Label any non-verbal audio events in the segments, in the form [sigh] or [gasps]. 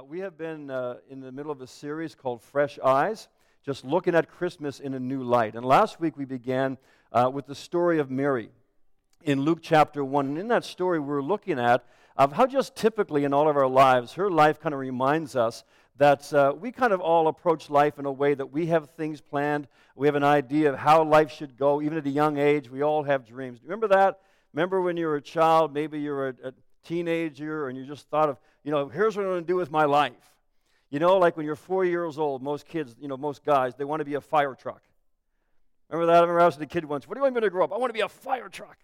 Uh, we have been uh, in the middle of a series called Fresh Eyes, just looking at Christmas in a new light. And last week we began uh, with the story of Mary in Luke chapter 1. And in that story, we're looking at of how just typically in all of our lives, her life kind of reminds us that uh, we kind of all approach life in a way that we have things planned. We have an idea of how life should go. Even at a young age, we all have dreams. Remember that? Remember when you were a child, maybe you were a, a teenager, and you just thought of, you know, here's what I'm going to do with my life. You know, like when you're four years old, most kids, you know, most guys, they want to be a fire truck. Remember that? I remember was a kid once. What do you want me to grow up? I want to be a fire truck.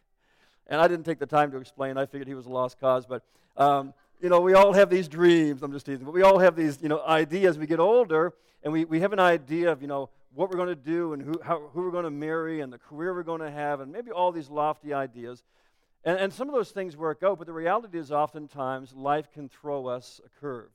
And I didn't take the time to explain. I figured he was a lost cause. But, um, you know, we all have these dreams. I'm just teasing. But we all have these, you know, ideas. We get older, and we, we have an idea of, you know, what we're going to do and who, how, who we're going to marry and the career we're going to have and maybe all these lofty ideas. And, and some of those things work out, but the reality is oftentimes life can throw us a curve.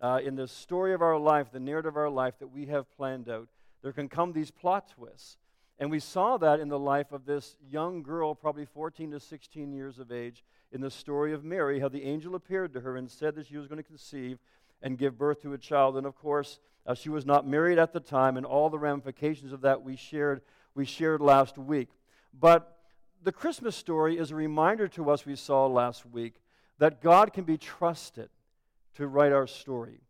Uh, in the story of our life, the narrative of our life that we have planned out, there can come these plot twists. And we saw that in the life of this young girl, probably 14 to 16 years of age, in the story of Mary, how the angel appeared to her and said that she was going to conceive and give birth to a child. And of course, uh, she was not married at the time, and all the ramifications of that we shared, we shared last week. But the Christmas story is a reminder to us, we saw last week, that God can be trusted to write our story.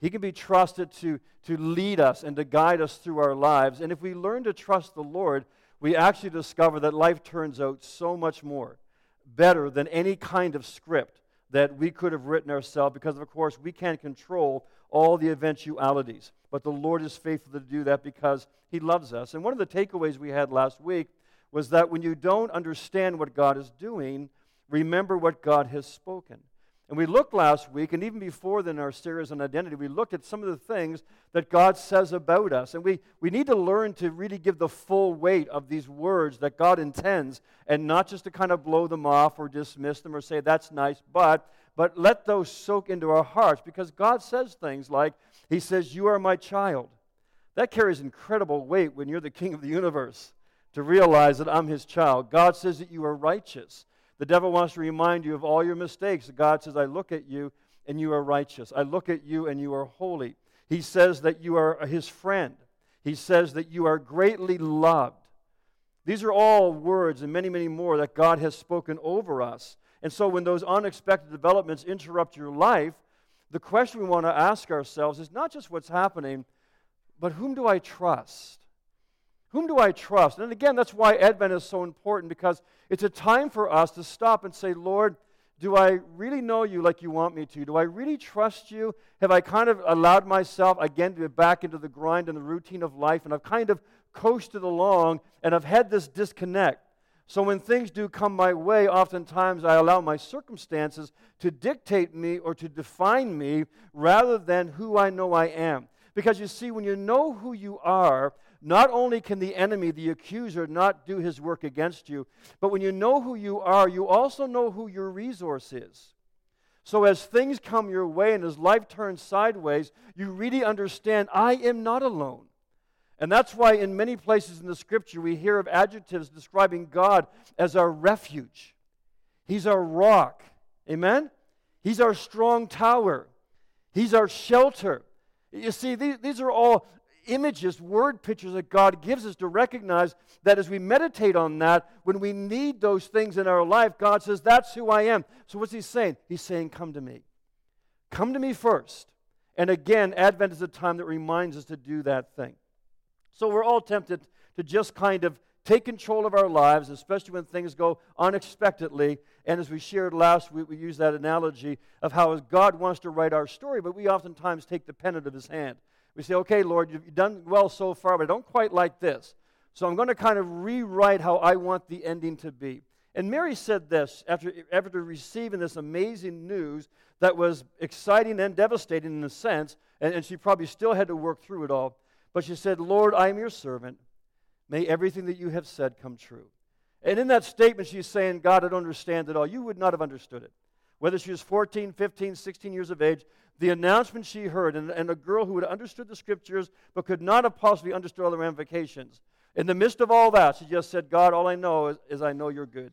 He can be trusted to, to lead us and to guide us through our lives. And if we learn to trust the Lord, we actually discover that life turns out so much more better than any kind of script that we could have written ourselves because, of course, we can't control all the eventualities. But the Lord is faithful to do that because He loves us. And one of the takeaways we had last week was that when you don't understand what God is doing, remember what God has spoken. And we looked last week, and even before then, our series on identity, we looked at some of the things that God says about us. And we, we need to learn to really give the full weight of these words that God intends, and not just to kind of blow them off or dismiss them or say, that's nice, but, but let those soak into our hearts because God says things like, He says, You are my child. That carries incredible weight when you're the king of the universe to realize that I'm his child. God says that you are righteous. The devil wants to remind you of all your mistakes. God says, I look at you and you are righteous. I look at you and you are holy. He says that you are his friend. He says that you are greatly loved. These are all words and many, many more that God has spoken over us. And so when those unexpected developments interrupt your life, the question we want to ask ourselves is not just what's happening, but whom do I trust? Whom do I trust? And again, that's why Advent is so important because it's a time for us to stop and say, Lord, do I really know you like you want me to? Do I really trust you? Have I kind of allowed myself again to get back into the grind and the routine of life and I've kind of coasted along and I've had this disconnect? So when things do come my way, oftentimes I allow my circumstances to dictate me or to define me rather than who I know I am. Because you see, when you know who you are, not only can the enemy, the accuser, not do his work against you, but when you know who you are, you also know who your resource is. So as things come your way and as life turns sideways, you really understand I am not alone. And that's why in many places in the scripture we hear of adjectives describing God as our refuge. He's our rock. Amen? He's our strong tower. He's our shelter. You see, these, these are all images, word pictures that God gives us to recognize that as we meditate on that, when we need those things in our life, God says, That's who I am. So, what's He saying? He's saying, Come to me. Come to me first. And again, Advent is a time that reminds us to do that thing. So, we're all tempted to just kind of take control of our lives, especially when things go unexpectedly. And as we shared last week, we used that analogy of how God wants to write our story, but we oftentimes take the pen out of His hand. We say, okay, Lord, you've done well so far, but I don't quite like this. So I'm going to kind of rewrite how I want the ending to be. And Mary said this after, after receiving this amazing news that was exciting and devastating in a sense, and, and she probably still had to work through it all. But she said, Lord, I am your servant. May everything that you have said come true. And in that statement, she's saying, God, I don't understand it all. You would not have understood it. Whether she was 14, 15, 16 years of age, the announcement she heard, and, and a girl who had understood the scriptures but could not have possibly understood all the ramifications. In the midst of all that, she just said, God, all I know is, is I know you're good.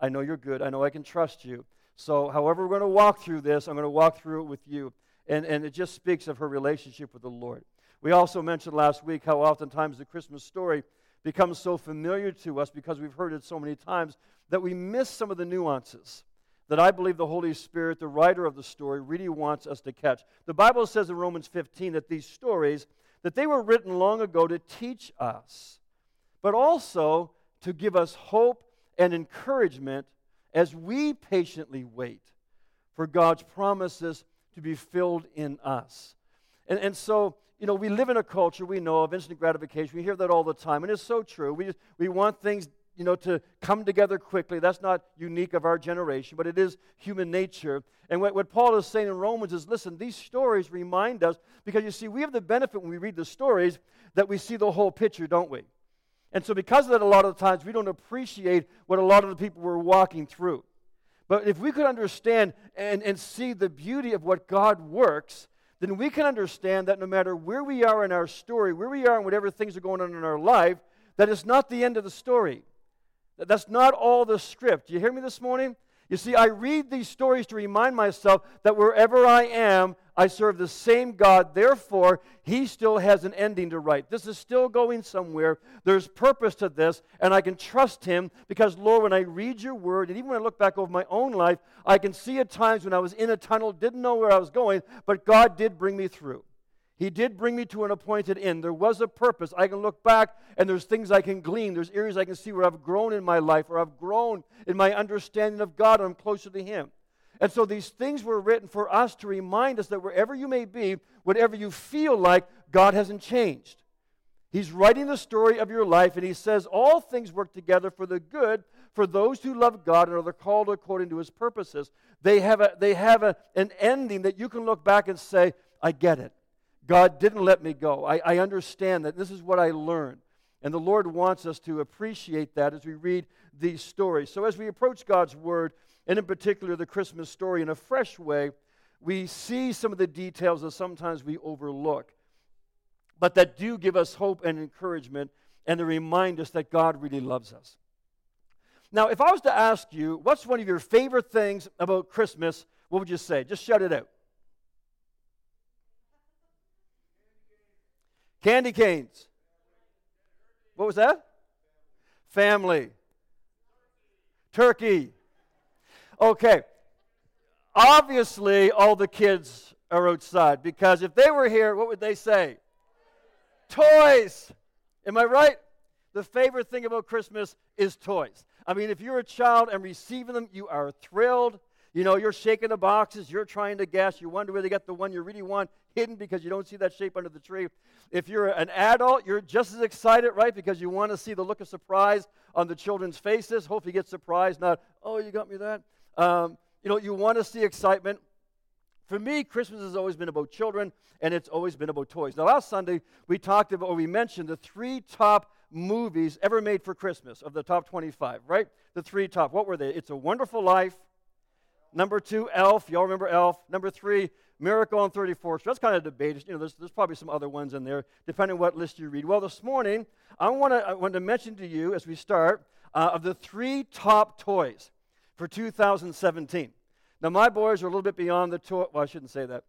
I know you're good. I know I can trust you. So, however, we're going to walk through this, I'm going to walk through it with you. and, and it just speaks of her relationship with the Lord. We also mentioned last week how oftentimes the Christmas story becomes so familiar to us because we've heard it so many times that we miss some of the nuances that I believe the Holy Spirit, the writer of the story, really wants us to catch. The Bible says in Romans 15 that these stories that they were written long ago to teach us, but also to give us hope and encouragement as we patiently wait for God's promises to be filled in us. And, and so, you know, we live in a culture we know of instant gratification. We hear that all the time, and it's so true. We, just, we want things, you know, to come together quickly. That's not unique of our generation, but it is human nature. And what, what Paul is saying in Romans is listen, these stories remind us, because you see, we have the benefit when we read the stories that we see the whole picture, don't we? And so, because of that, a lot of the times we don't appreciate what a lot of the people were walking through. But if we could understand and, and see the beauty of what God works, then we can understand that no matter where we are in our story, where we are in whatever things are going on in our life, that it's not the end of the story. That's not all the script. You hear me this morning? You see, I read these stories to remind myself that wherever I am, I serve the same God. Therefore, He still has an ending to write. This is still going somewhere. There's purpose to this, and I can trust Him because, Lord, when I read your word, and even when I look back over my own life, I can see at times when I was in a tunnel, didn't know where I was going, but God did bring me through. He did bring me to an appointed end. There was a purpose. I can look back and there's things I can glean. There's areas I can see where I've grown in my life or I've grown in my understanding of God and I'm closer to Him. And so these things were written for us to remind us that wherever you may be, whatever you feel like, God hasn't changed. He's writing the story of your life and He says all things work together for the good for those who love God and are called according to His purposes. They have, a, they have a, an ending that you can look back and say, I get it. God didn't let me go. I, I understand that. This is what I learned. And the Lord wants us to appreciate that as we read these stories. So, as we approach God's Word, and in particular the Christmas story, in a fresh way, we see some of the details that sometimes we overlook, but that do give us hope and encouragement and to remind us that God really loves us. Now, if I was to ask you, what's one of your favorite things about Christmas, what would you say? Just shout it out. Candy canes. What was that? Family. Turkey. Okay. Obviously, all the kids are outside because if they were here, what would they say? Toys. Am I right? The favorite thing about Christmas is toys. I mean, if you're a child and receiving them, you are thrilled. You know, you're shaking the boxes, you're trying to guess, you wonder where they got the one you really want hidden because you don't see that shape under the tree. If you're an adult, you're just as excited, right? Because you want to see the look of surprise on the children's faces. Hope you get surprised, not, oh, you got me that. Um, you know, you want to see excitement. For me, Christmas has always been about children, and it's always been about toys. Now, last Sunday, we talked about, or we mentioned the three top movies ever made for Christmas of the top 25, right? The three top. What were they? It's a Wonderful Life, Number two, Elf. Y'all remember Elf? Number three, Miracle on 34th Street. That's kind of debated. You know, there's, there's probably some other ones in there, depending on what list you read. Well, this morning, I want to I want to mention to you as we start uh, of the three top toys for 2017. Now, my boys are a little bit beyond the toy. Well, I shouldn't say that.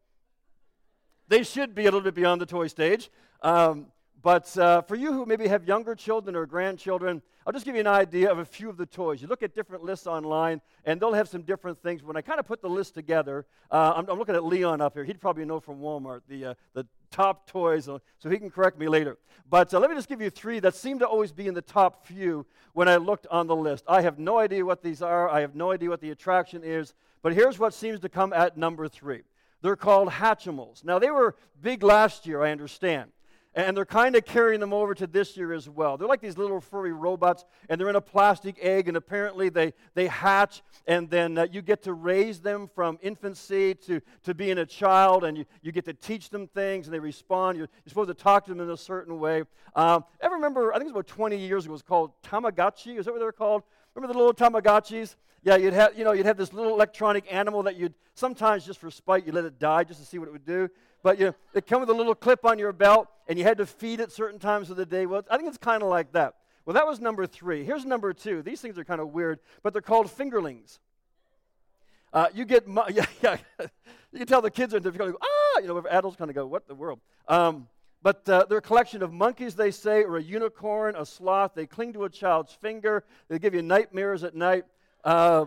They should be a little bit beyond the toy stage. Um, but uh, for you who maybe have younger children or grandchildren, I'll just give you an idea of a few of the toys. You look at different lists online, and they'll have some different things. When I kind of put the list together, uh, I'm, I'm, looking at Leon up here. He'd probably know from Walmart the, uh, the top toys, uh, so he can correct me later. But uh, let me just give you three that seem to always be in the top few when I looked on the list. I have no idea what these are, I have no idea what the attraction is, but here's what seems to come at number three. They're called Hatchimals. Now, they were big last year, I understand. And they're kind of carrying them over to this year as well. They're like these little furry robots, and they're in a plastic egg, and apparently they, they hatch, and then uh, you get to raise them from infancy to, to being a child, and you, you get to teach them things, and they respond. You're, you're supposed to talk to them in a certain way. Um, ever remember, I think it was about 20 years ago, it was called Tamagotchi. Is that what they were called? Remember the little Tamagotchis? Yeah, you'd have, you know, you'd have this little electronic animal that you'd sometimes just for spite, you let it die just to see what it would do but you know, it come with a little clip on your belt, and you had to feed it certain times of the day. Well, I think it's kind of like that. Well, that was number three. Here's number two. These things are kind of weird, but they're called fingerlings. Uh, you get, [laughs] yeah, yeah. you can tell the kids are difficult. Ah, you know, adults kind of go, what the world? Um, but uh, they're a collection of monkeys, they say, or a unicorn, a sloth. They cling to a child's finger. They give you nightmares at night. Uh,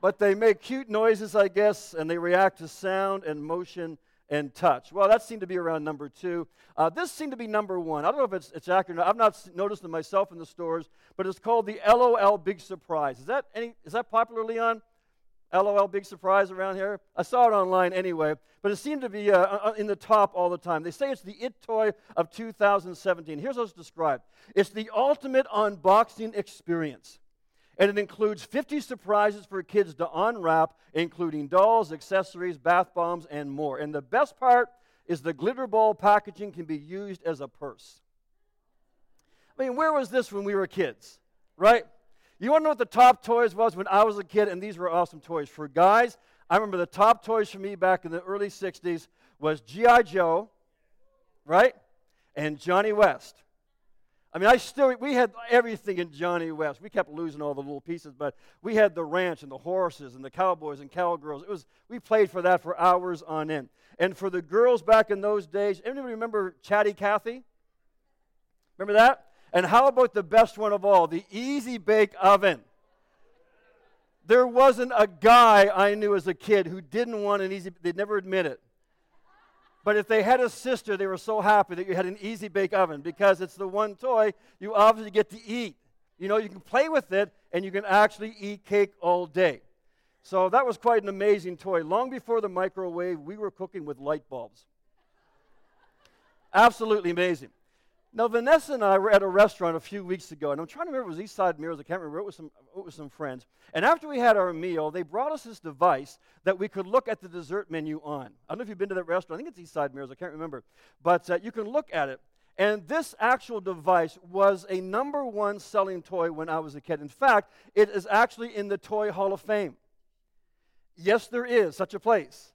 but they make cute noises, I guess, and they react to sound and motion and touch. Well, that seemed to be around number two. Uh, this seemed to be number one. I don't know if it's, it's accurate. I've not noticed it myself in the stores, but it's called the LOL Big Surprise. Is that any? Is that popular, Leon? LOL Big Surprise around here? I saw it online anyway, but it seemed to be uh, uh, in the top all the time. They say it's the it toy of 2017. Here's how it's described it's the ultimate unboxing experience. And it includes 50 surprises for kids to unwrap, including dolls, accessories, bath bombs, and more. And the best part is the glitter ball packaging can be used as a purse. I mean, where was this when we were kids, right? You want to know what the top toys was when I was a kid? And these were awesome toys. For guys, I remember the top toys for me back in the early 60s was G.I. Joe, right? And Johnny West. I mean, I still, we had everything in Johnny West. We kept losing all the little pieces, but we had the ranch and the horses and the cowboys and cowgirls. It was, we played for that for hours on end. And for the girls back in those days, anybody remember Chatty Cathy? Remember that? And how about the best one of all, the Easy Bake Oven? There wasn't a guy I knew as a kid who didn't want an easy, they'd never admit it. But if they had a sister, they were so happy that you had an easy bake oven because it's the one toy you obviously get to eat. You know, you can play with it and you can actually eat cake all day. So that was quite an amazing toy. Long before the microwave, we were cooking with light bulbs. Absolutely amazing. Now, Vanessa and I were at a restaurant a few weeks ago, and I'm trying to remember it was East Side Mario's. I can't remember. It was, some, it was some friends. And after we had our meal, they brought us this device that we could look at the dessert menu on. I don't know if you've been to that restaurant. I think it's East Side Mario's. I can't remember. But uh, you can look at it. And this actual device was a number one selling toy when I was a kid. In fact, it is actually in the Toy Hall of Fame. Yes, there is such a place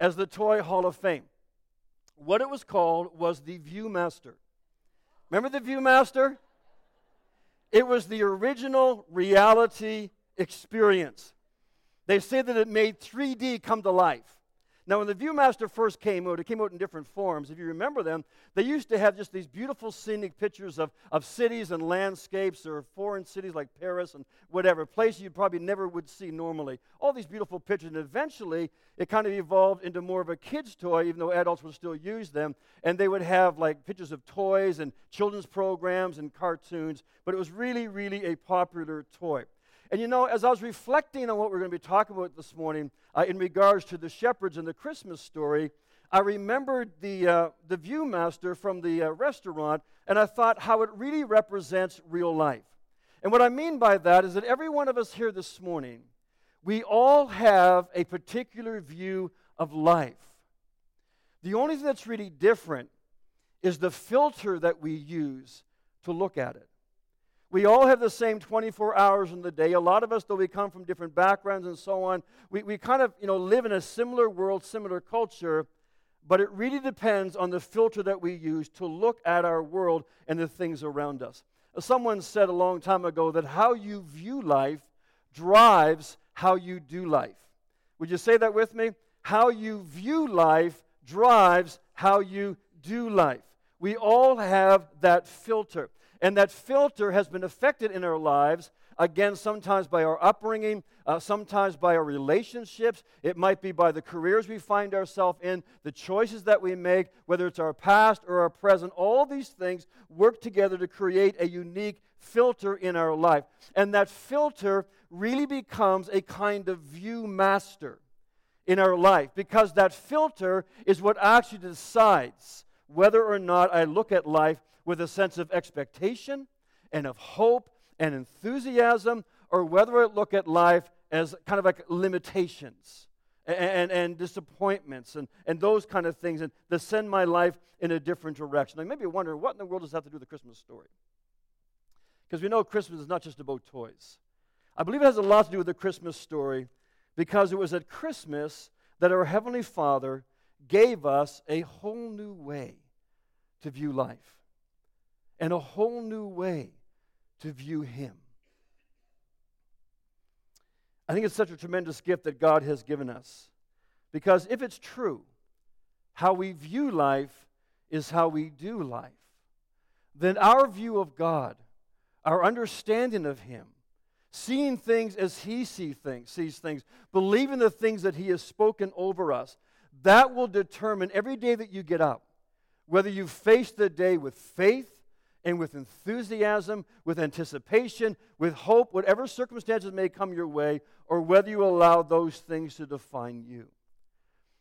as the Toy Hall of Fame. What it was called was the Viewmaster. Remember the Viewmaster? It was the original reality experience. They say that it made 3D come to life. Now, when the Viewmaster first came out, it came out in different forms. If you remember them, they used to have just these beautiful scenic pictures of, of cities and landscapes or foreign cities like Paris and whatever, places you probably never would see normally. All these beautiful pictures. And eventually, it kind of evolved into more of a kid's toy, even though adults would still use them. And they would have like pictures of toys and children's programs and cartoons. But it was really, really a popular toy. And you know, as I was reflecting on what we're going to be talking about this morning uh, in regards to the shepherds and the Christmas story, I remembered the, uh, the Viewmaster from the uh, restaurant, and I thought how it really represents real life. And what I mean by that is that every one of us here this morning, we all have a particular view of life. The only thing that's really different is the filter that we use to look at it. We all have the same 24 hours in the day. A lot of us, though we come from different backgrounds and so on, we, we kind of you know, live in a similar world, similar culture, but it really depends on the filter that we use to look at our world and the things around us. Someone said a long time ago that how you view life drives how you do life. Would you say that with me? How you view life drives how you do life. We all have that filter. And that filter has been affected in our lives, again, sometimes by our upbringing, uh, sometimes by our relationships. It might be by the careers we find ourselves in, the choices that we make, whether it's our past or our present. All these things work together to create a unique filter in our life. And that filter really becomes a kind of view master in our life because that filter is what actually decides whether or not I look at life with a sense of expectation and of hope and enthusiasm, or whether I look at life as kind of like limitations and, and, and disappointments and, and those kind of things, and to send my life in a different direction. I may be wondering, what in the world does that have to do with the Christmas story? Because we know Christmas is not just about toys. I believe it has a lot to do with the Christmas story because it was at Christmas that our Heavenly Father gave us a whole new way to view life and a whole new way to view Him. I think it's such a tremendous gift that God has given us. Because if it's true how we view life is how we do life, then our view of God, our understanding of Him, seeing things as He see things, sees things, believing the things that He has spoken over us, that will determine every day that you get up whether you face the day with faith and with enthusiasm, with anticipation, with hope, whatever circumstances may come your way, or whether you allow those things to define you.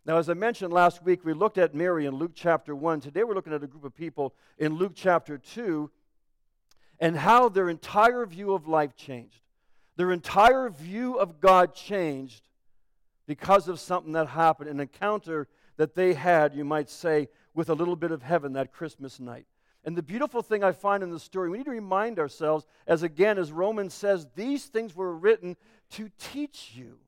Now, as I mentioned last week, we looked at Mary in Luke chapter 1. Today we're looking at a group of people in Luke chapter 2 and how their entire view of life changed. Their entire view of God changed because of something that happened, an encounter that they had, you might say, with a little bit of heaven that Christmas night. And the beautiful thing I find in the story, we need to remind ourselves, as again, as Romans says, these things were written to teach you.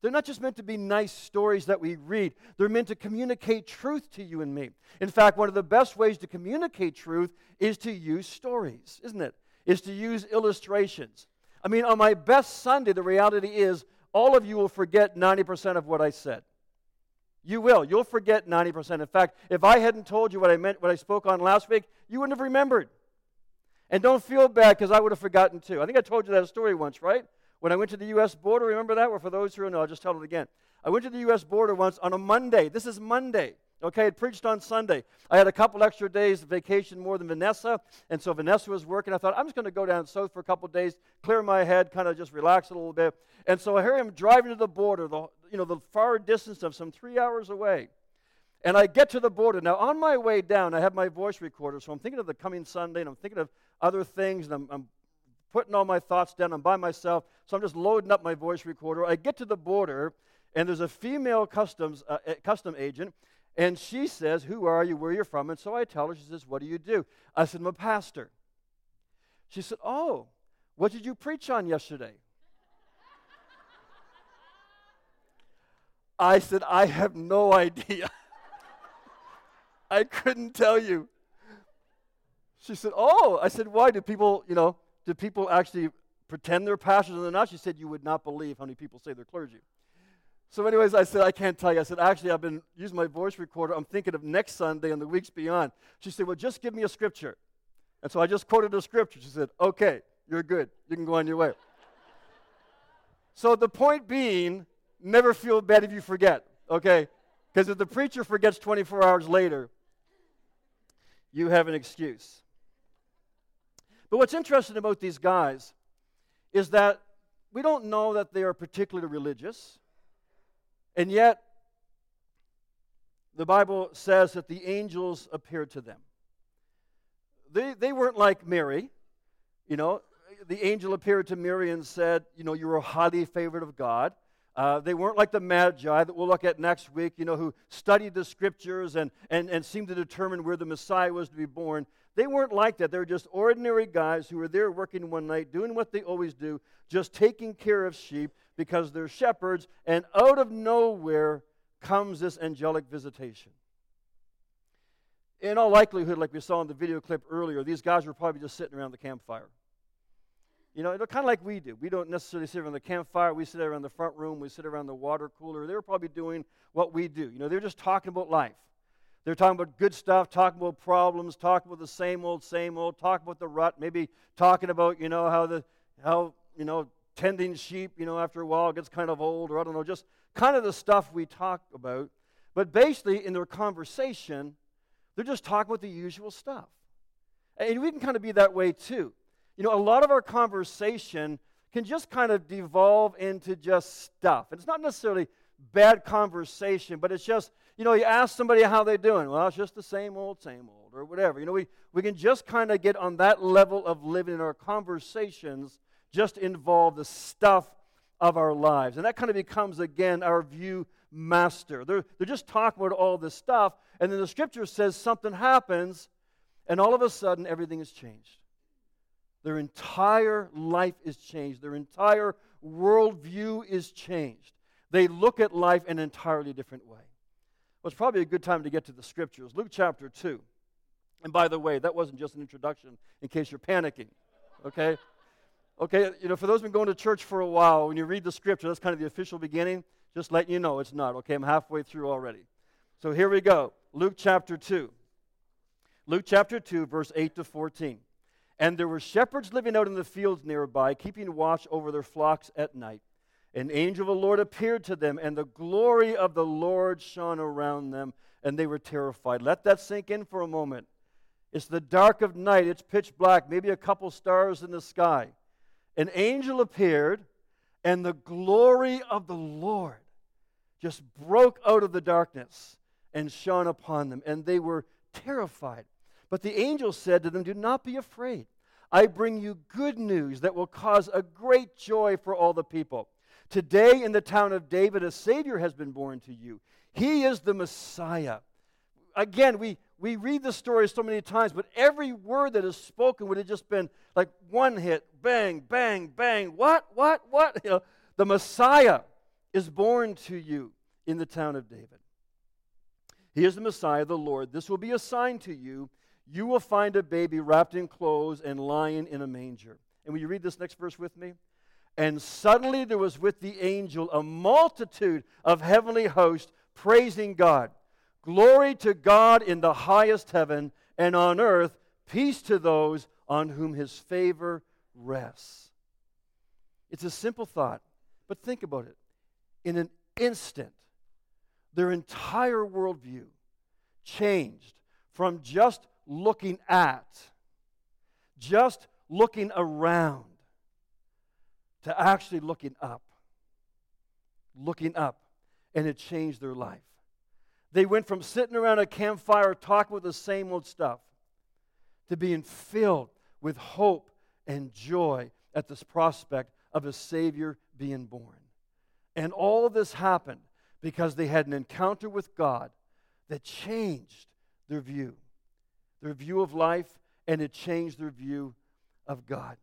They're not just meant to be nice stories that we read, they're meant to communicate truth to you and me. In fact, one of the best ways to communicate truth is to use stories, isn't it? Is to use illustrations. I mean, on my best Sunday, the reality is all of you will forget 90% of what I said. You will. You'll forget 90%. In fact, if I hadn't told you what I meant, what I spoke on last week, you wouldn't have remembered. And don't feel bad because I would have forgotten too. I think I told you that story once, right? When I went to the U.S. border, remember that? Or for those who don't know, I'll just tell it again. I went to the U.S. border once on a Monday. This is Monday. Okay, I preached on Sunday. I had a couple extra days of vacation more than Vanessa, and so Vanessa was working. I thought, I'm just going to go down south for a couple days, clear my head, kind of just relax a little bit. And so I hear him driving to the border, the, you know, the far distance of some three hours away. And I get to the border. Now, on my way down, I have my voice recorder, so I'm thinking of the coming Sunday, and I'm thinking of other things, and I'm, I'm putting all my thoughts down. I'm by myself, so I'm just loading up my voice recorder. I get to the border, and there's a female customs uh, custom agent, and she says, Who are you? Where are you from? And so I tell her, She says, What do you do? I said, I'm a pastor. She said, Oh, what did you preach on yesterday? I said, I have no idea. [laughs] I couldn't tell you. She said, Oh, I said, Why? Do people, you know, do people actually pretend they're pastors and they're not? She said, You would not believe how many people say they're clergy. So, anyways, I said, I can't tell you. I said, actually, I've been using my voice recorder. I'm thinking of next Sunday and the weeks beyond. She said, well, just give me a scripture. And so I just quoted a scripture. She said, okay, you're good. You can go on your way. so the point being, never feel bad if you forget, okay? Because if the preacher forgets 24 hours later, you have an excuse. But what's interesting about these guys is that we don't know that they are particularly religious. And yet, the Bible says that the angels appeared to them. They, they weren't like Mary. You know, the angel appeared to Mary and said, You know, you're a highly favored of God. Uh, they weren't like the Magi that we'll look at next week, you know, who studied the scriptures and, and, and seemed to determine where the Messiah was to be born. They weren't like that. They were just ordinary guys who were there working one night, doing what they always do, just taking care of sheep, because they're shepherds, and out of nowhere comes this angelic visitation. In all likelihood, like we saw in the video clip earlier, these guys were probably just sitting around the campfire. You know, kind of like we do. We don't necessarily sit around the campfire. We sit around the front room. We sit around the water cooler. They were probably doing what we do. You know, they're just talking about life. They're talking about good stuff, talking about problems, talking about the same old, same old, talking about the rut, maybe talking about, you know, how the how, you know, tending sheep, you know, after a while gets kind of old, or I don't know, just kind of the stuff we talk about. But basically, in their conversation, they're just talking about the usual stuff. And we can kind of be that way too. You know, a lot of our conversation can just kind of devolve into just stuff. And it's not necessarily bad conversation, but it's just, you know, you ask somebody how they're doing. Well, it's just the same old, same old, or whatever. You know, we, we can just kind of get on that level of living in our conversations just involve the stuff of our lives. And that kind of becomes, again, our view master. They're, they're just talking about all this stuff, and then the scripture says something happens, and all of a sudden everything is changed. Their entire life is changed, their entire worldview is changed. They look at life in an entirely different way. Well, it's probably a good time to get to the scriptures. Luke chapter 2. And by the way, that wasn't just an introduction in case you're panicking, okay? Okay, you know, for those who've been going to church for a while, when you read the scripture, that's kind of the official beginning. Just letting you know it's not. Okay, I'm halfway through already. So here we go. Luke chapter 2. Luke chapter 2, verse 8 to 14. And there were shepherds living out in the fields nearby, keeping watch over their flocks at night. An angel of the Lord appeared to them, and the glory of the Lord shone around them, and they were terrified. Let that sink in for a moment. It's the dark of night, it's pitch black, maybe a couple stars in the sky. An angel appeared, and the glory of the Lord just broke out of the darkness and shone upon them, and they were terrified. But the angel said to them, Do not be afraid. I bring you good news that will cause a great joy for all the people. Today, in the town of David, a Savior has been born to you. He is the Messiah. Again, we, we read the story so many times, but every word that is spoken would have just been like one hit bang, bang, bang. What, what, what? You know, the Messiah is born to you in the town of David. He is the Messiah, the Lord. This will be a sign to you. You will find a baby wrapped in clothes and lying in a manger. And will you read this next verse with me? And suddenly there was with the angel a multitude of heavenly hosts praising God. Glory to God in the highest heaven, and on earth peace to those on whom his favor rests. It's a simple thought, but think about it. In an instant, their entire worldview changed from just looking at, just looking around, to actually looking up. Looking up. And it changed their life. They went from sitting around a campfire talking with the same old stuff to being filled with hope and joy at this prospect of a Savior being born. And all this happened because they had an encounter with God that changed their view, their view of life, and it changed their view of God.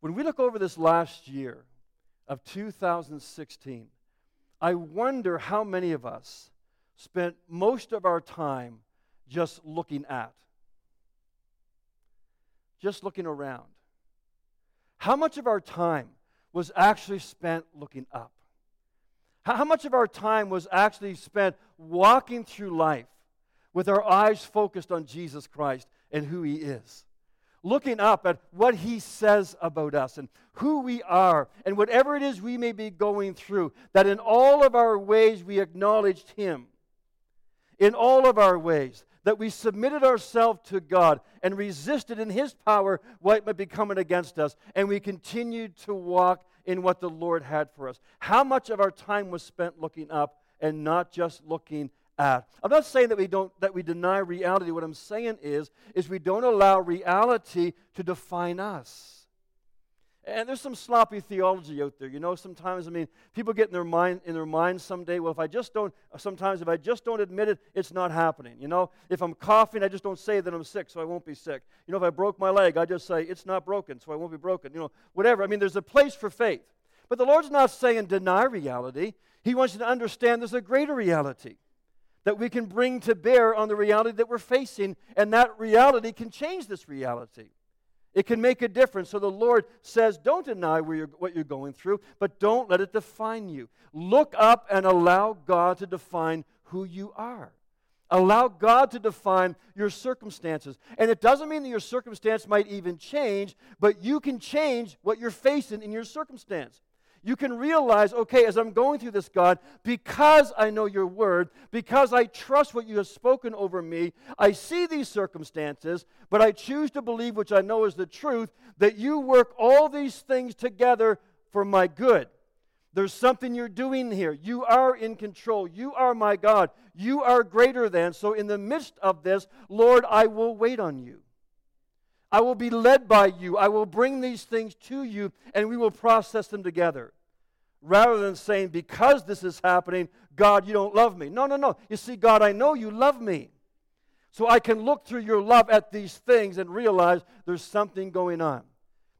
When we look over this last year of 2016, I wonder how many of us spent most of our time just looking at, just looking around. How much of our time was actually spent looking up? How much of our time was actually spent walking through life with our eyes focused on Jesus Christ and who He is? looking up at what he says about us and who we are and whatever it is we may be going through, that in all of our ways we acknowledged him. In all of our ways, that we submitted ourselves to God and resisted in his power what might be coming against us, and we continued to walk in what the Lord had for us. How much of our time was spent looking up and not just looking at. I'm not saying that we don't that we deny reality. What I'm saying is is we don't allow reality to define us. And there's some sloppy theology out there. You know, sometimes I mean, people get in their mind in their mind someday, well, if I just don't sometimes if I just don't admit it, it's not happening. You know, if I'm coughing, I just don't say that I'm sick, so I won't be sick. You know, if I broke my leg, I just say it's not broken, so I won't be broken. You know, whatever. I mean, there's a place for faith. But the Lord's not saying deny reality. He wants you to understand there's a greater reality that we can bring to bear on the reality that we're facing, and that reality can change this reality. It can make a difference. So the Lord says, don't deny you're, what you're going through, but don't let it define you. Look up and allow God to define who you are. Allow God to define your circumstances. And it doesn't mean that your circumstance might even change, but you can change what you're facing in your circumstance you can realize, okay, as I'm going through this, God, because I know your word, because I trust what you have spoken over me, I see these circumstances, but I choose to believe, which I know is the truth, that you work all these things together for my good. There's something you're doing here. You are in control. You are my God. You are greater than. So, in the midst of this, Lord, I will wait on you. I will be led by you. I will bring these things to you, and we will process them together. Rather than saying, because this is happening, God, you don't love me. No, no, no. You see, God, I know you love me. So I can look through your love at these things and realize there's something going on.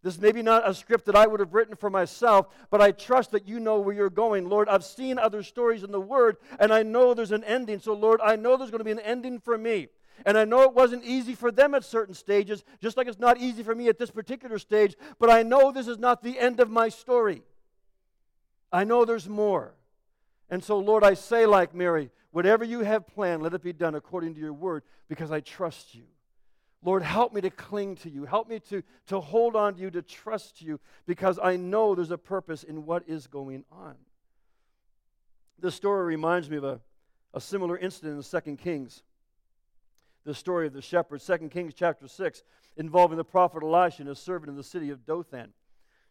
This is maybe not a script that I would have written for myself, but I trust that you know where you're going. Lord, I've seen other stories in the Word, and I know there's an ending. So, Lord, I know there's going to be an ending for me. And I know it wasn't easy for them at certain stages, just like it's not easy for me at this particular stage, but I know this is not the end of my story. I know there's more. And so, Lord, I say, like Mary, whatever you have planned, let it be done according to your word, because I trust you. Lord, help me to cling to you. Help me to, to hold on to you, to trust you, because I know there's a purpose in what is going on. This story reminds me of a, a similar incident in 2 Kings. The story of the shepherd, 2 Kings chapter 6, involving the prophet Elisha and his servant in the city of Dothan.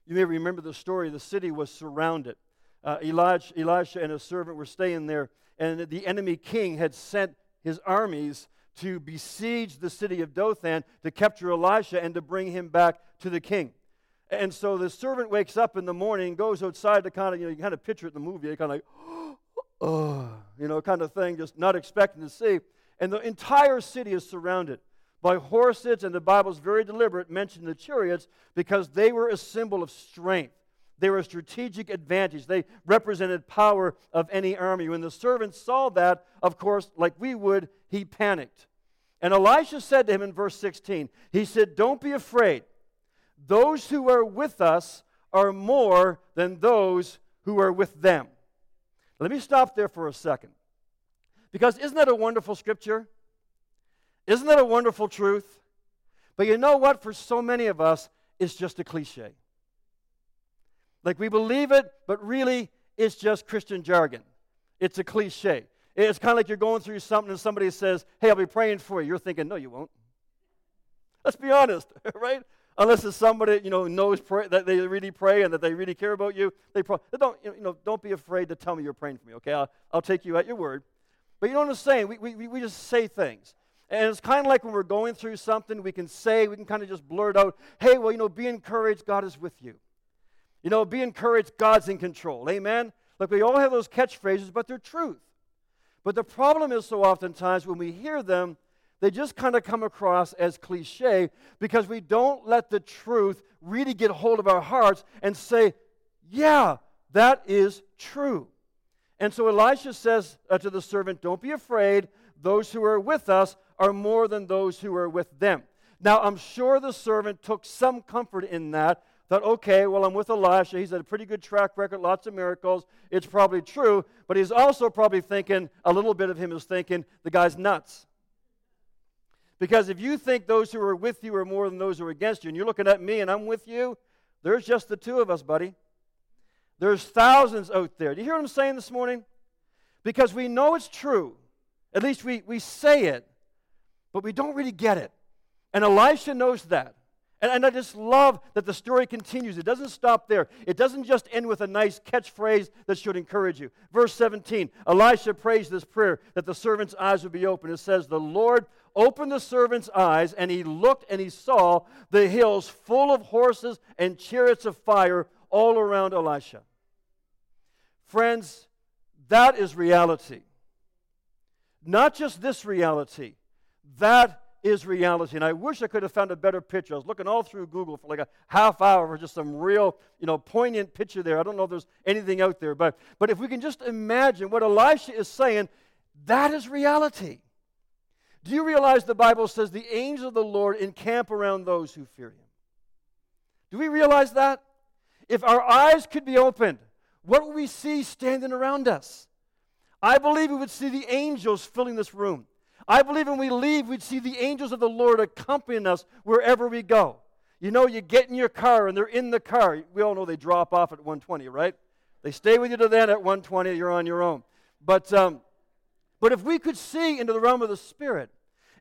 You may remember the story. The city was surrounded. Uh, Elijah, Elisha and his servant were staying there, and the enemy king had sent his armies to besiege the city of Dothan to capture Elisha and to bring him back to the king. And so the servant wakes up in the morning, goes outside to kind of, you know, you kind of picture it in the movie, kind of like, [gasps] oh, you know, kind of thing, just not expecting to see. And the entire city is surrounded by horses, and the Bible's very deliberate, mentioning the chariots because they were a symbol of strength. They were a strategic advantage. They represented power of any army. When the servant saw that, of course, like we would, he panicked. And Elisha said to him in verse 16, he said, Don't be afraid. Those who are with us are more than those who are with them. Let me stop there for a second. Because isn't that a wonderful scripture? Isn't that a wonderful truth? But you know what? For so many of us, it's just a cliche. Like we believe it, but really it's just Christian jargon. It's a cliche. It's kind of like you're going through something and somebody says, Hey, I'll be praying for you. You're thinking, No, you won't. Let's be honest, [laughs] right? Unless it's somebody you know knows pray, that they really pray and that they really care about you, they pro- don't you know don't be afraid to tell me you're praying for me. Okay, I'll, I'll take you at your word. But you know what I'm saying? We, we, we just say things. And it's kind of like when we're going through something, we can say, we can kind of just blurt out, hey, well, you know, be encouraged, God is with you. You know, be encouraged, God's in control. Amen? Like we all have those catchphrases, but they're truth. But the problem is so oftentimes when we hear them, they just kind of come across as cliche because we don't let the truth really get hold of our hearts and say, yeah, that is true. And so Elisha says uh, to the servant, Don't be afraid. Those who are with us are more than those who are with them. Now, I'm sure the servant took some comfort in that. Thought, okay, well, I'm with Elisha. He's had a pretty good track record, lots of miracles. It's probably true. But he's also probably thinking, a little bit of him is thinking, the guy's nuts. Because if you think those who are with you are more than those who are against you, and you're looking at me and I'm with you, there's just the two of us, buddy. There's thousands out there. Do you hear what I'm saying this morning? Because we know it's true. At least we, we say it, but we don't really get it. And Elisha knows that. And, and I just love that the story continues. It doesn't stop there. It doesn't just end with a nice catchphrase that should encourage you. Verse 17 Elisha prays this prayer that the servant's eyes would be open. It says, The Lord opened the servant's eyes, and he looked and he saw the hills full of horses and chariots of fire all around Elisha. Friends, that is reality. Not just this reality, that is reality. And I wish I could have found a better picture. I was looking all through Google for like a half hour for just some real, you know, poignant picture there. I don't know if there's anything out there, but, but if we can just imagine what Elisha is saying, that is reality. Do you realize the Bible says the angels of the Lord encamp around those who fear him? Do we realize that? If our eyes could be opened, what would we see standing around us? I believe we would see the angels filling this room. I believe when we leave, we'd see the angels of the Lord accompanying us wherever we go. You know, you get in your car and they're in the car. We all know they drop off at 120, right? They stay with you to then at 120, you're on your own. But, um, but if we could see into the realm of the Spirit,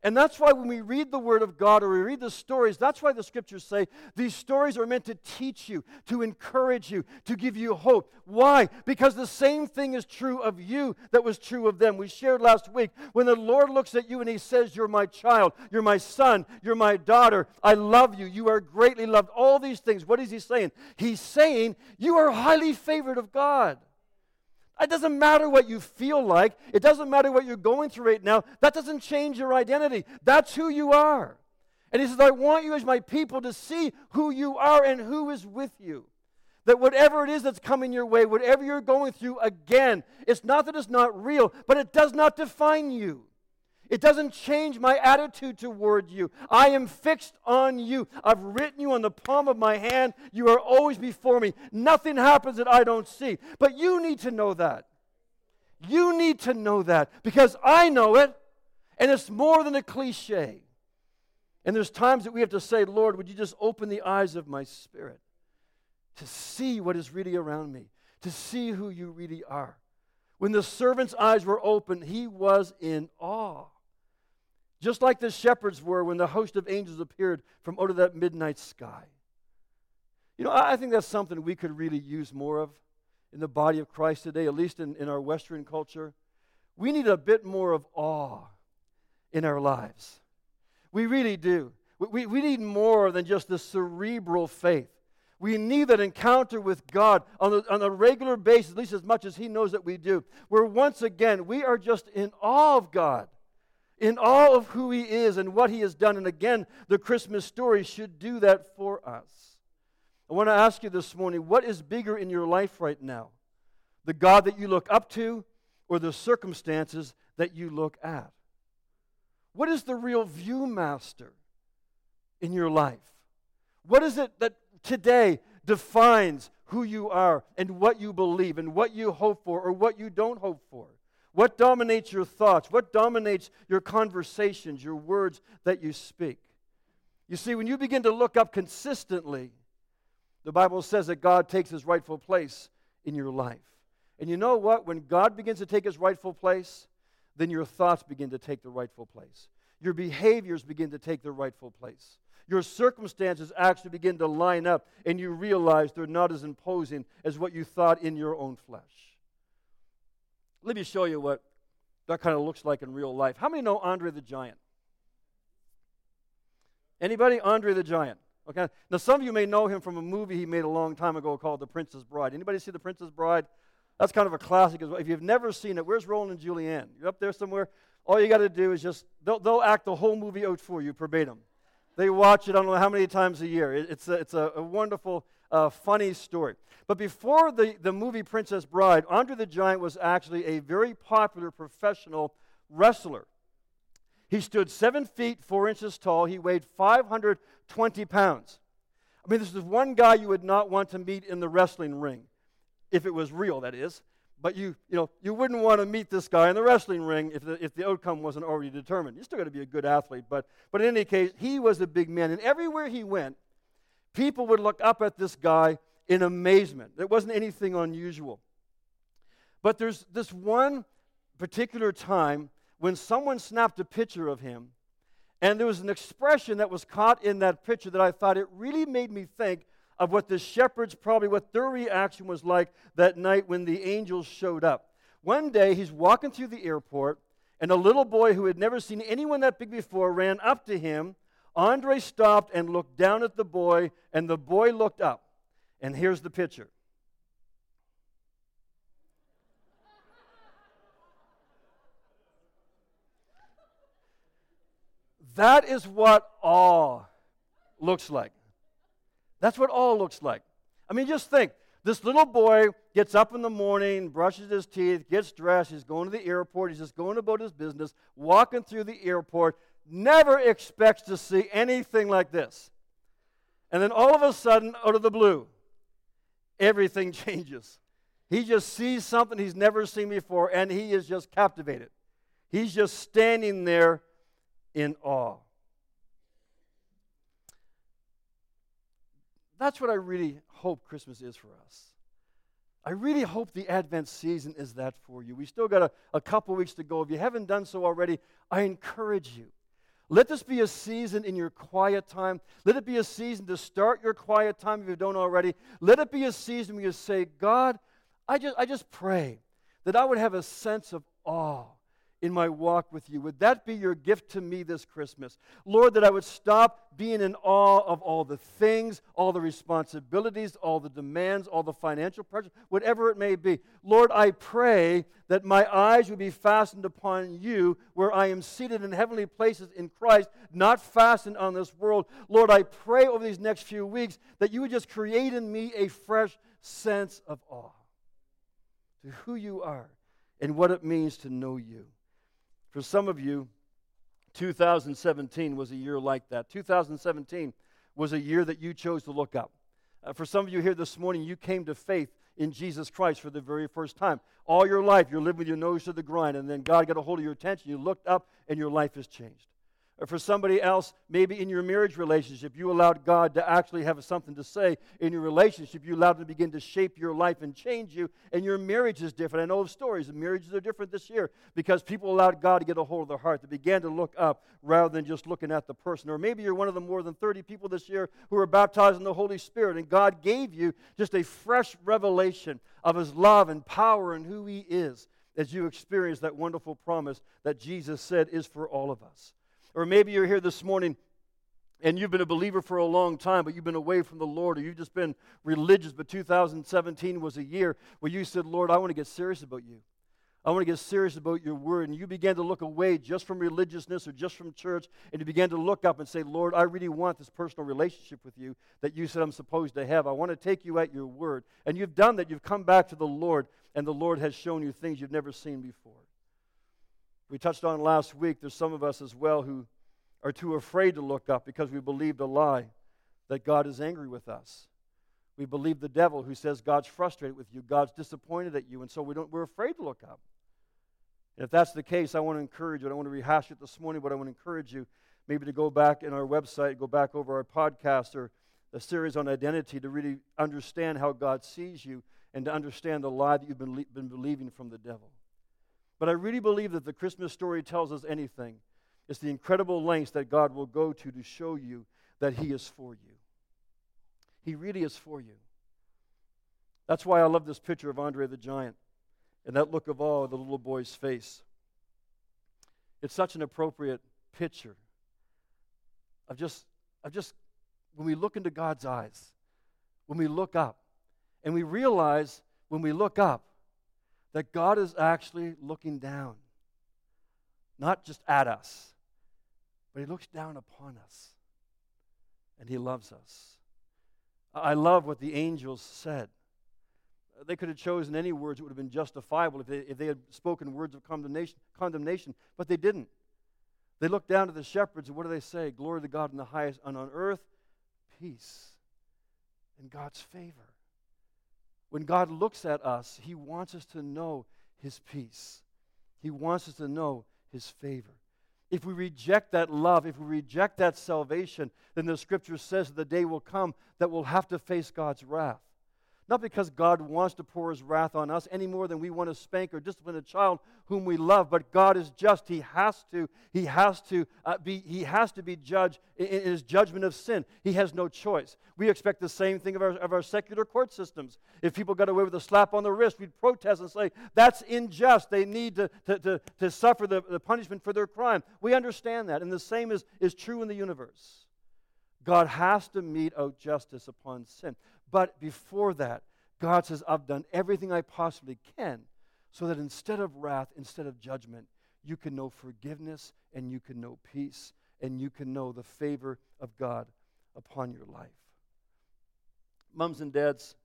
and that's why when we read the Word of God or we read the stories, that's why the scriptures say these stories are meant to teach you, to encourage you, to give you hope. Why? Because the same thing is true of you that was true of them. We shared last week when the Lord looks at you and He says, You're my child, you're my son, you're my daughter, I love you, you are greatly loved. All these things. What is He saying? He's saying, You are highly favored of God. It doesn't matter what you feel like. It doesn't matter what you're going through right now. That doesn't change your identity. That's who you are. And he says, I want you as my people to see who you are and who is with you. That whatever it is that's coming your way, whatever you're going through, again, it's not that it's not real, but it does not define you. It doesn't change my attitude toward you. I am fixed on you. I've written you on the palm of my hand. You are always before me. Nothing happens that I don't see. But you need to know that. You need to know that because I know it, and it's more than a cliche. And there's times that we have to say, Lord, would you just open the eyes of my spirit to see what is really around me, to see who you really are. When the servant's eyes were open, he was in awe. Just like the shepherds were when the host of angels appeared from out of that midnight sky. You know, I think that's something we could really use more of in the body of Christ today, at least in, in our Western culture. We need a bit more of awe in our lives. We really do. We, we need more than just the cerebral faith. We need that encounter with God on a, on a regular basis, at least as much as He knows that we do, where once again we are just in awe of God, in awe of who He is and what He has done. And again, the Christmas story should do that for us. I want to ask you this morning what is bigger in your life right now? The God that you look up to or the circumstances that you look at? What is the real view master in your life? What is it that today defines who you are and what you believe and what you hope for or what you don't hope for? What dominates your thoughts? What dominates your conversations, your words that you speak? You see, when you begin to look up consistently, the Bible says that God takes his rightful place in your life. And you know what? When God begins to take his rightful place, then your thoughts begin to take the rightful place. Your behaviors begin to take the rightful place. Your circumstances actually begin to line up, and you realize they're not as imposing as what you thought in your own flesh. Let me show you what that kind of looks like in real life. How many know Andre the Giant? Anybody? Andre the Giant. Okay. Now some of you may know him from a movie he made a long time ago called The Princess Bride. Anybody see The Princess Bride? That's kind of a classic. If you've never seen it, where's Roland and Julianne? You're up there somewhere. All you got to do is just, they'll, they'll act the whole movie out for you, verbatim. They watch it, I don't know how many times a year. It, it's a, it's a, a wonderful, uh, funny story. But before the, the movie Princess Bride, Andre the Giant was actually a very popular professional wrestler. He stood seven feet, four inches tall. He weighed 520 pounds. I mean, this is one guy you would not want to meet in the wrestling ring if it was real, that is. But you, you know, you wouldn't want to meet this guy in the wrestling ring if the, if the outcome wasn't already determined. You still got to be a good athlete, but, but in any case, he was a big man. And everywhere he went, people would look up at this guy in amazement. There wasn't anything unusual. But there's this one particular time when someone snapped a picture of him, and there was an expression that was caught in that picture that I thought it really made me think of what the shepherds probably what their reaction was like that night when the angels showed up. One day he's walking through the airport, and a little boy who had never seen anyone that big before ran up to him. Andre stopped and looked down at the boy, and the boy looked up. And here's the picture. That is what awe looks like. That's what all looks like. I mean, just think this little boy gets up in the morning, brushes his teeth, gets dressed, he's going to the airport, he's just going about his business, walking through the airport, never expects to see anything like this. And then all of a sudden, out of the blue, everything [laughs] changes. He just sees something he's never seen before, and he is just captivated. He's just standing there in awe. That's what I really hope Christmas is for us. I really hope the Advent season is that for you. We still got a, a couple weeks to go. If you haven't done so already, I encourage you. Let this be a season in your quiet time. Let it be a season to start your quiet time if you don't already. Let it be a season where you say, God, I just, I just pray that I would have a sense of awe in my walk with you. Would that be your gift to me this Christmas? Lord, that I would stop being in awe of all the things, all the responsibilities, all the demands, all the financial pressure, whatever it may be. Lord, I pray that my eyes would be fastened upon you where I am seated in heavenly places in Christ, not fastened on this world. Lord, I pray over these next few weeks that you would just create in me a fresh sense of awe to who you are and what it means to know you. For some of you, 2017 was a year like that. 2017 was a year that you chose to look up. Uh, for some of you here this morning, you came to faith in Jesus Christ for the very first time. All your life, you're living with your nose to the grind, and then God got a hold of your attention. You looked up, and your life has changed. Or for somebody else, maybe in your marriage relationship, you allowed God to actually have something to say in your relationship. You allowed Him to begin to shape your life and change you, and your marriage is different. I know of stories, and marriages are different this year because people allowed God to get a hold of their heart. They began to look up rather than just looking at the person. Or maybe you're one of the more than 30 people this year who are baptized in the Holy Spirit, and God gave you just a fresh revelation of His love and power and who He is as you experience that wonderful promise that Jesus said is for all of us. Or maybe you're here this morning and you've been a believer for a long time, but you've been away from the Lord, or you've just been religious, but 2017 was a year where you said, Lord, I want to get serious about you. I want to get serious about your word. And you began to look away just from religiousness or just from church, and you began to look up and say, Lord, I really want this personal relationship with you that you said I'm supposed to have. I want to take you at your word. And you've done that. You've come back to the Lord, and the Lord has shown you things you've never seen before. We touched on last week, there's some of us as well who are too afraid to look up because we believed a lie that God is angry with us. We believe the devil who says God's frustrated with you, God's disappointed at you, and so we don't, we're afraid to look up. And if that's the case, I want to encourage you. I don't want to rehash it this morning, but I want to encourage you maybe to go back in our website, go back over our podcast or the series on identity to really understand how God sees you and to understand the lie that you've been, been believing from the devil. But I really believe that the Christmas story tells us anything. It's the incredible lengths that God will go to to show you that He is for you. He really is for you. That's why I love this picture of Andre the Giant and that look of awe on the little boy's face. It's such an appropriate picture of just, of just when we look into God's eyes, when we look up, and we realize when we look up that God is actually looking down, not just at us, but He looks down upon us and He loves us. I love what the angels said. They could have chosen any words that would have been justifiable if they, if they had spoken words of condemnation, condemnation, but they didn't. They looked down to the shepherds, and what do they say? Glory to God in the highest, and on earth, peace and God's favor. When God looks at us, He wants us to know His peace. He wants us to know His favor. If we reject that love, if we reject that salvation, then the scripture says the day will come that we'll have to face God's wrath. Not because God wants to pour his wrath on us any more than we want to spank or discipline a child whom we love, but God is just. He has to. He has to uh, be. He has to be judged in, in, his judgment of sin. He has no choice. We expect the same thing of our, of our secular court systems. If people got away with a slap on the wrist, we'd protest and say that's unjust. They need to, to, to, to suffer the, the punishment for their crime. We understand that, and the same is, is true in the universe. God has to mete out justice upon sin. But before that, God says, I've done everything I possibly can so that instead of wrath, instead of judgment, you can know forgiveness and you can know peace and you can know the favor of God upon your life. Mums and dads,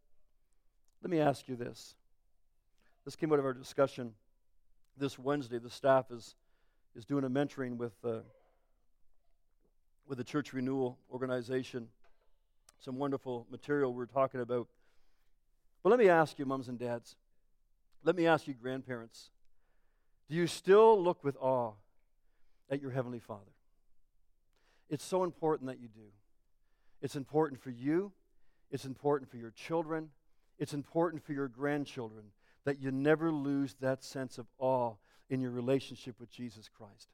let me ask you this. This came out of our discussion this Wednesday. The staff is, is doing a mentoring with, uh, with the Church Renewal organization some wonderful material we're talking about. But let me ask you, mums and dads, let me ask you, grandparents, do you still look with awe at your Heavenly Father? It's so important that you do. It's important for you, it's important for your children, it's important for your grandchildren that you never lose that sense of awe in your relationship with Jesus Christ.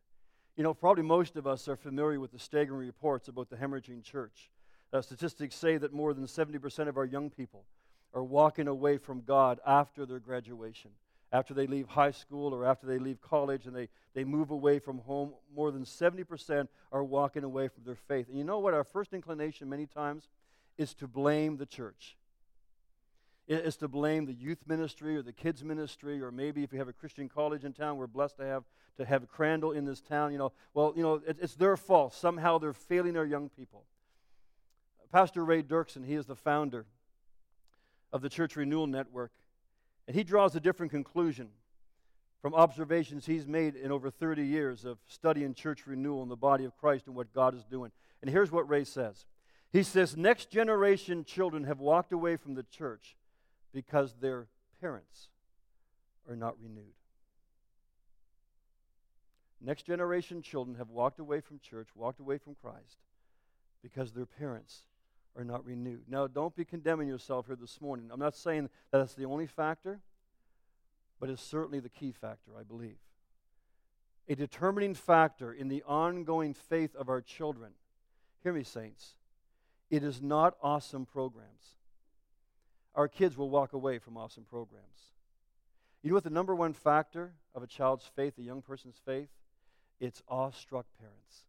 You know, probably most of us are familiar with the staggering reports about the hemorrhaging church. Uh, statistics say that more than 70% of our young people are walking away from God after their graduation. After they leave high school or after they leave college and they, they move away from home, more than 70% are walking away from their faith. And you know what? Our first inclination many times is to blame the church. It's to blame the youth ministry or the kids ministry, or maybe if we have a Christian college in town, we're blessed to have to have Crandall in this town. You know, well, you know, it, it's their fault. Somehow they're failing our young people. Pastor Ray Dirksen, he is the founder of the Church Renewal Network, and he draws a different conclusion from observations he's made in over 30 years of studying church renewal in the body of Christ and what God is doing. And here's what Ray says He says, Next generation children have walked away from the church because their parents are not renewed. Next generation children have walked away from church, walked away from Christ, because their parents are not renewed. Now, don't be condemning yourself here this morning. I'm not saying that that's the only factor, but it's certainly the key factor, I believe. A determining factor in the ongoing faith of our children. Hear me, saints. It is not awesome programs. Our kids will walk away from awesome programs. You know what the number one factor of a child's faith, a young person's faith? It's awestruck parents.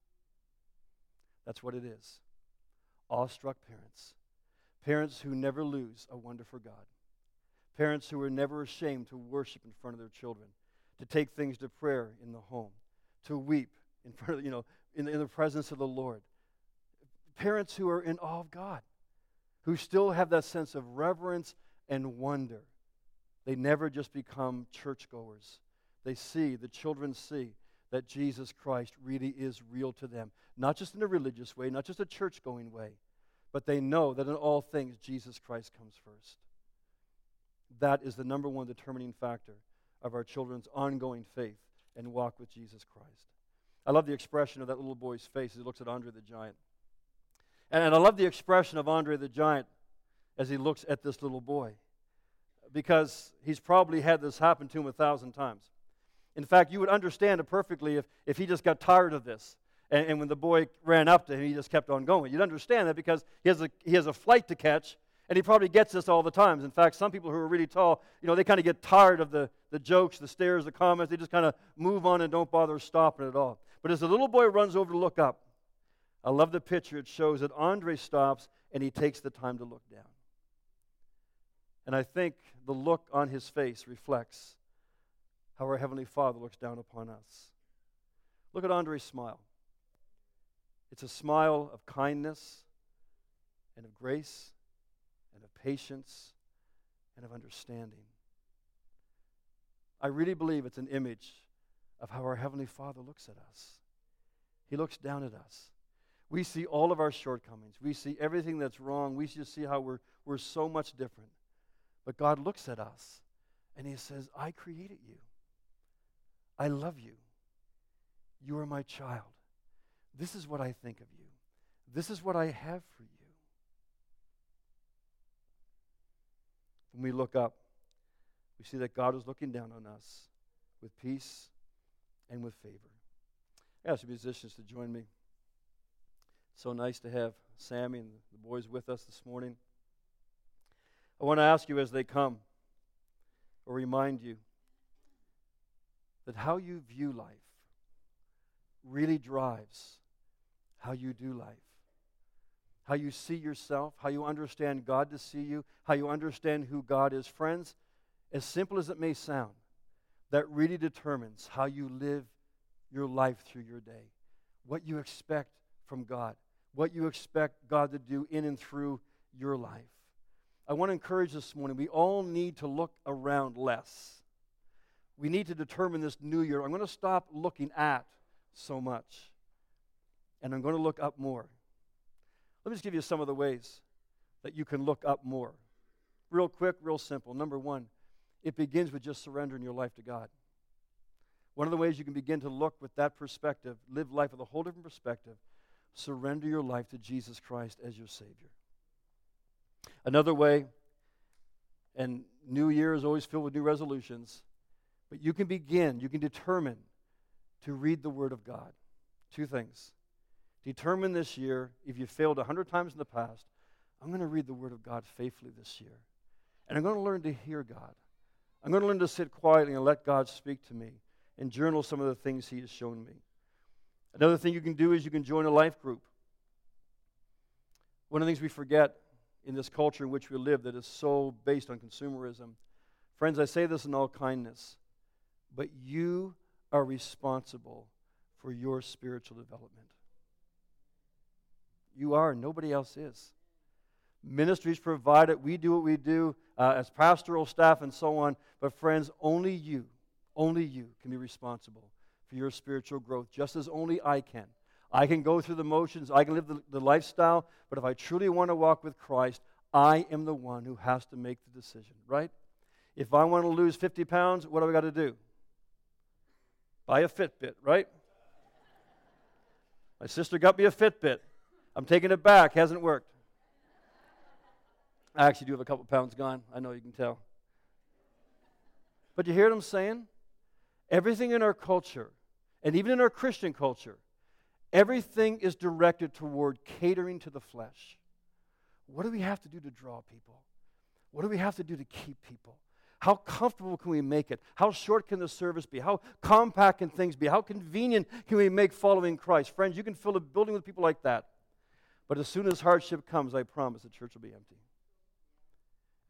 That's what it is. Awestruck parents. Parents who never lose a wonder for God. Parents who are never ashamed to worship in front of their children, to take things to prayer in the home, to weep in front of, you know, in the, in the presence of the Lord. Parents who are in awe of God, who still have that sense of reverence and wonder. They never just become churchgoers. They see, the children see, that Jesus Christ really is real to them. Not just in a religious way, not just a church going way, but they know that in all things Jesus Christ comes first. That is the number one determining factor of our children's ongoing faith and walk with Jesus Christ. I love the expression of that little boy's face as he looks at Andre the giant. And I love the expression of Andre the giant as he looks at this little boy because he's probably had this happen to him a thousand times. In fact, you would understand it perfectly if, if he just got tired of this. And, and when the boy ran up to him, he just kept on going. You'd understand that because he has, a, he has a flight to catch, and he probably gets this all the times. In fact, some people who are really tall, you know, they kind of get tired of the, the jokes, the stares, the comments. They just kind of move on and don't bother stopping at all. But as the little boy runs over to look up, I love the picture. It shows that Andre stops and he takes the time to look down. And I think the look on his face reflects how our Heavenly Father looks down upon us. Look at Andre's smile. It's a smile of kindness and of grace and of patience and of understanding. I really believe it's an image of how our Heavenly Father looks at us. He looks down at us. We see all of our shortcomings. We see everything that's wrong. We just see how we're, we're so much different. But God looks at us and He says, I created you. I love you. You are my child. This is what I think of you. This is what I have for you. When we look up, we see that God is looking down on us with peace and with favor. I ask the musicians to join me. It's so nice to have Sammy and the boys with us this morning. I want to ask you as they come, or remind you, that how you view life really drives how you do life. How you see yourself, how you understand God to see you, how you understand who God is. Friends, as simple as it may sound, that really determines how you live your life through your day, what you expect from God, what you expect God to do in and through your life. I want to encourage this morning, we all need to look around less we need to determine this new year. I'm going to stop looking at so much, and I'm going to look up more. Let me just give you some of the ways that you can look up more. Real quick, real simple. Number one, it begins with just surrendering your life to God. One of the ways you can begin to look with that perspective, live life with a whole different perspective, surrender your life to Jesus Christ as your Savior. Another way, and New Year is always filled with new resolutions, but you can begin, you can determine to read the Word of God. Two things. Determine this year, if you failed a hundred times in the past, I'm going to read the Word of God faithfully this year. And I'm going to learn to hear God. I'm going to learn to sit quietly and let God speak to me and journal some of the things He has shown me. Another thing you can do is you can join a life group. One of the things we forget in this culture in which we live that is so based on consumerism. Friends, I say this in all kindness but you are responsible for your spiritual development. You are, nobody else is. Ministries provide it. We do what we do uh, as pastoral staff and so on. But, friends, only you, only you can be responsible for your spiritual growth, just as only I can. I can go through the motions, I can live the, the lifestyle, but if I truly want to walk with Christ, I am the one who has to make the decision, right? If I want to lose 50 pounds, what do I got to do? Buy a Fitbit, right? My sister got me a Fitbit. I'm taking it back, hasn't worked. I actually do have a couple pounds gone. I know you can tell. But you hear what I'm saying? Everything in our culture, and even in our Christian culture, everything is directed toward catering to the flesh. What do we have to do to draw people? What do we have to do to keep people? How comfortable can we make it? How short can the service be? How compact can things be? How convenient can we make following Christ? Friends, you can fill a building with people like that. But as soon as hardship comes, I promise the church will be empty.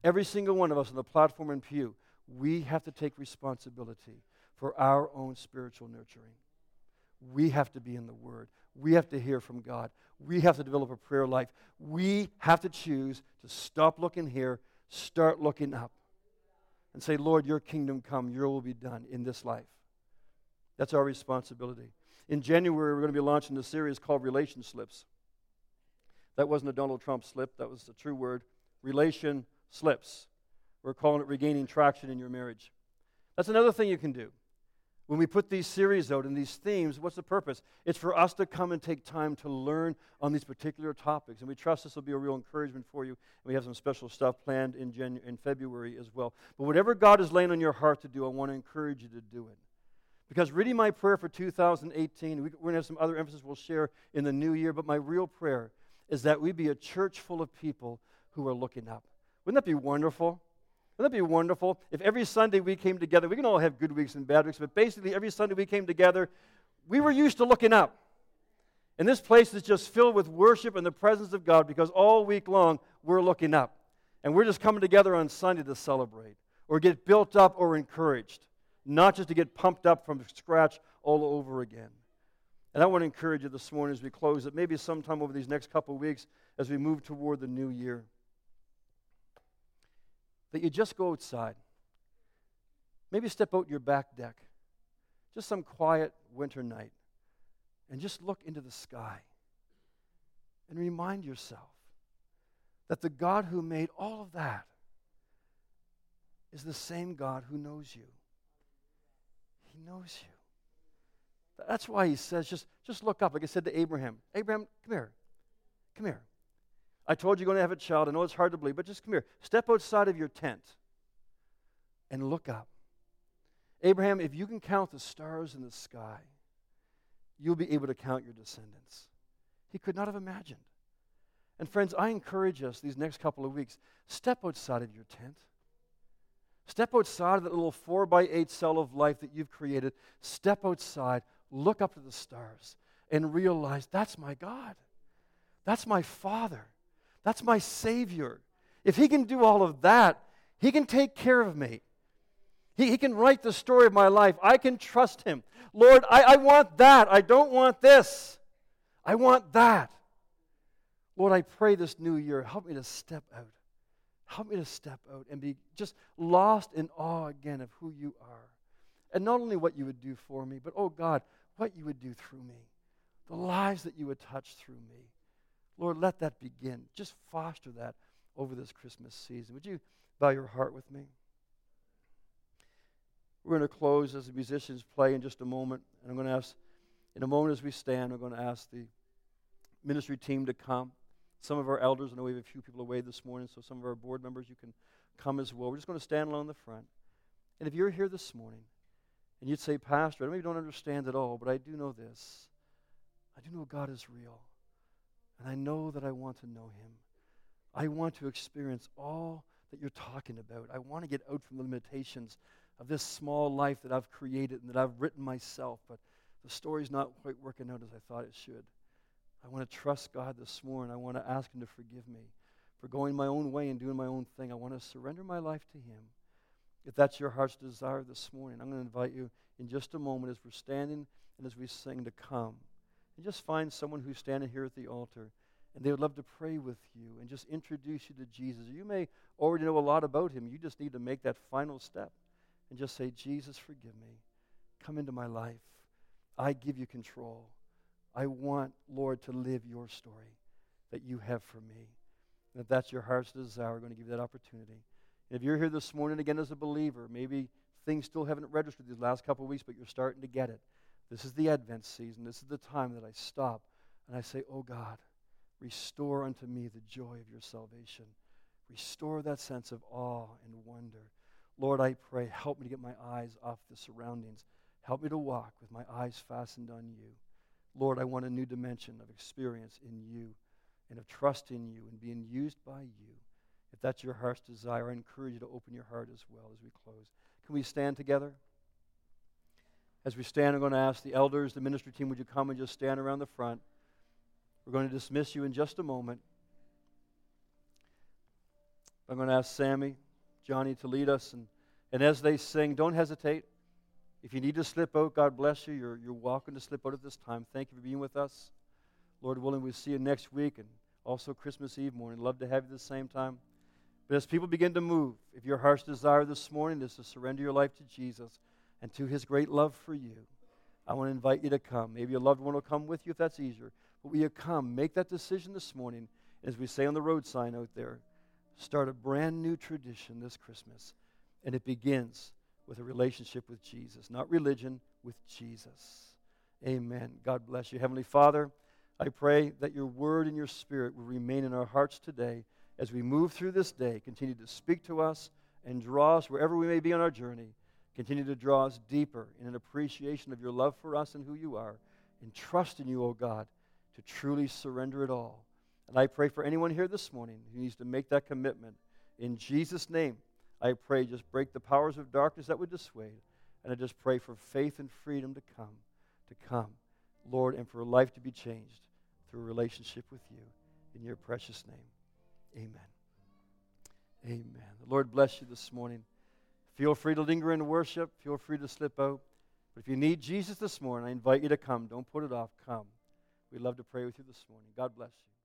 Every single one of us on the platform and pew, we have to take responsibility for our own spiritual nurturing. We have to be in the Word. We have to hear from God. We have to develop a prayer life. We have to choose to stop looking here, start looking up, and say, Lord, your kingdom come, your will be done in this life. That's our responsibility. In January, we're going to be launching a series called Relation Slips. That wasn't a Donald Trump slip, that was the true word. Relation slips. We're calling it regaining traction in your marriage. That's another thing you can do. When we put these series out and these themes, what's the purpose? It's for us to come and take time to learn on these particular topics. And we trust this will be a real encouragement for you. And we have some special stuff planned in, in February as well. But whatever God is laying on your heart to do, I want to encourage you to do it. Because really, my prayer for 2018, we're going to have some other emphasis we'll share in the new year, but my real prayer is that we be a church full of people who are looking up. Wouldn't that be wonderful? Wouldn't that be wonderful if every Sunday we came together? We can all have good weeks and bad weeks, but basically every Sunday we came together, we were used to looking up. And this place is just filled with worship and the presence of God because all week long we're looking up. And we're just coming together on Sunday to celebrate or get built up or encouraged, not just to get pumped up from scratch all over again. And I want to encourage you this morning as we close that maybe sometime over these next couple of weeks as we move toward the new year that you just go outside. Maybe step out your back deck, just some quiet winter night, and just look into the sky and remind yourself that the God who made all of that is the same God who knows you. He knows you. That's why he says, just, just look up. Like I said to Abraham, Abraham, come here. Come here. I told you you're going to have a child. I know it's hard to believe, but just come here. Step outside of your tent and look up. Abraham, if you can count the stars in the sky, you'll be able to count your descendants. He could not have imagined. And friends, I encourage us these next couple of weeks step outside of your tent. Step outside of that little four by eight cell of life that you've created. Step outside, look up to the stars, and realize that's my God. That's my Father. That's my Savior. If He can do all of that, He can take care of me. He, he can write the story of my life. I can trust Him. Lord, I, I want that. I don't want this. I want that. Lord, I pray this new year, help me to step out. Help me to step out and be just lost in awe again of who you are. And not only what you would do for me, but, oh God, what you would do through me. The lives that you would touch through me. Lord, let that begin. Just foster that over this Christmas season. Would you bow your heart with me? We're going to close as the musicians play in just a moment. And I'm going to ask, in a moment as we stand, I'm going to ask the ministry team to come. Some of our elders, I know we have a few people away this morning, so some of our board members, you can come as well. We're just going to stand along the front. And if you're here this morning and you'd say, Pastor, I maybe don't understand it all, but I do know this. I do know God is real. And I know that I want to know him. I want to experience all that you're talking about. I want to get out from the limitations of this small life that I've created and that I've written myself, but the story's not quite working out as I thought it should. I want to trust God this morning. I want to ask Him to forgive me for going my own way and doing my own thing. I want to surrender my life to Him. If that's your heart's desire this morning, I'm going to invite you in just a moment as we're standing and as we sing to come and just find someone who's standing here at the altar and they would love to pray with you and just introduce you to Jesus. You may already know a lot about him. You just need to make that final step and just say, Jesus, forgive me. Come into my life. I give you control. I want, Lord, to live your story that you have for me. And if that's your heart's desire, we're going to give you that opportunity. And If you're here this morning again as a believer, maybe things still haven't registered these last couple of weeks, but you're starting to get it. This is the Advent season. This is the time that I stop and I say, Oh God, restore unto me the joy of your salvation. Restore that sense of awe and wonder. Lord, I pray, help me to get my eyes off the surroundings. Help me to walk with my eyes fastened on you. Lord, I want a new dimension of experience in you and of trust in you and being used by you. If that's your heart's desire, I encourage you to open your heart as well as we close. Can we stand together? As we stand, I'm going to ask the elders, the ministry team, would you come and just stand around the front? We're going to dismiss you in just a moment. I'm going to ask Sammy, Johnny to lead us. And, and as they sing, don't hesitate. If you need to slip out, God bless you. You're, you're welcome to slip out at this time. Thank you for being with us. Lord willing, we'll see you next week and also Christmas Eve morning. Love to have you at the same time. But as people begin to move, if your heart's desire this morning is to surrender your life to Jesus and to his great love for you, I want to invite you to come. Maybe a loved one will come with you if that's easier. But will you come? Make that decision this morning, as we say on the road sign out there. Start a brand new tradition this Christmas. And it begins with a relationship with Jesus, not religion, with Jesus. Amen. God bless you. Heavenly Father, I pray that your word and your spirit will remain in our hearts today as we move through this day. Continue to speak to us and draw us wherever we may be on our journey. Continue to draw us deeper in an appreciation of your love for us and who you are, and trust in you, O God, to truly surrender it all. And I pray for anyone here this morning who needs to make that commitment. In Jesus' name, I pray just break the powers of darkness that would dissuade. And I just pray for faith and freedom to come, to come, Lord, and for life to be changed through a relationship with you. In your precious name, amen. Amen. The Lord bless you this morning. Feel free to linger in worship. Feel free to slip out. But if you need Jesus this morning, I invite you to come. Don't put it off. Come. We'd love to pray with you this morning. God bless you.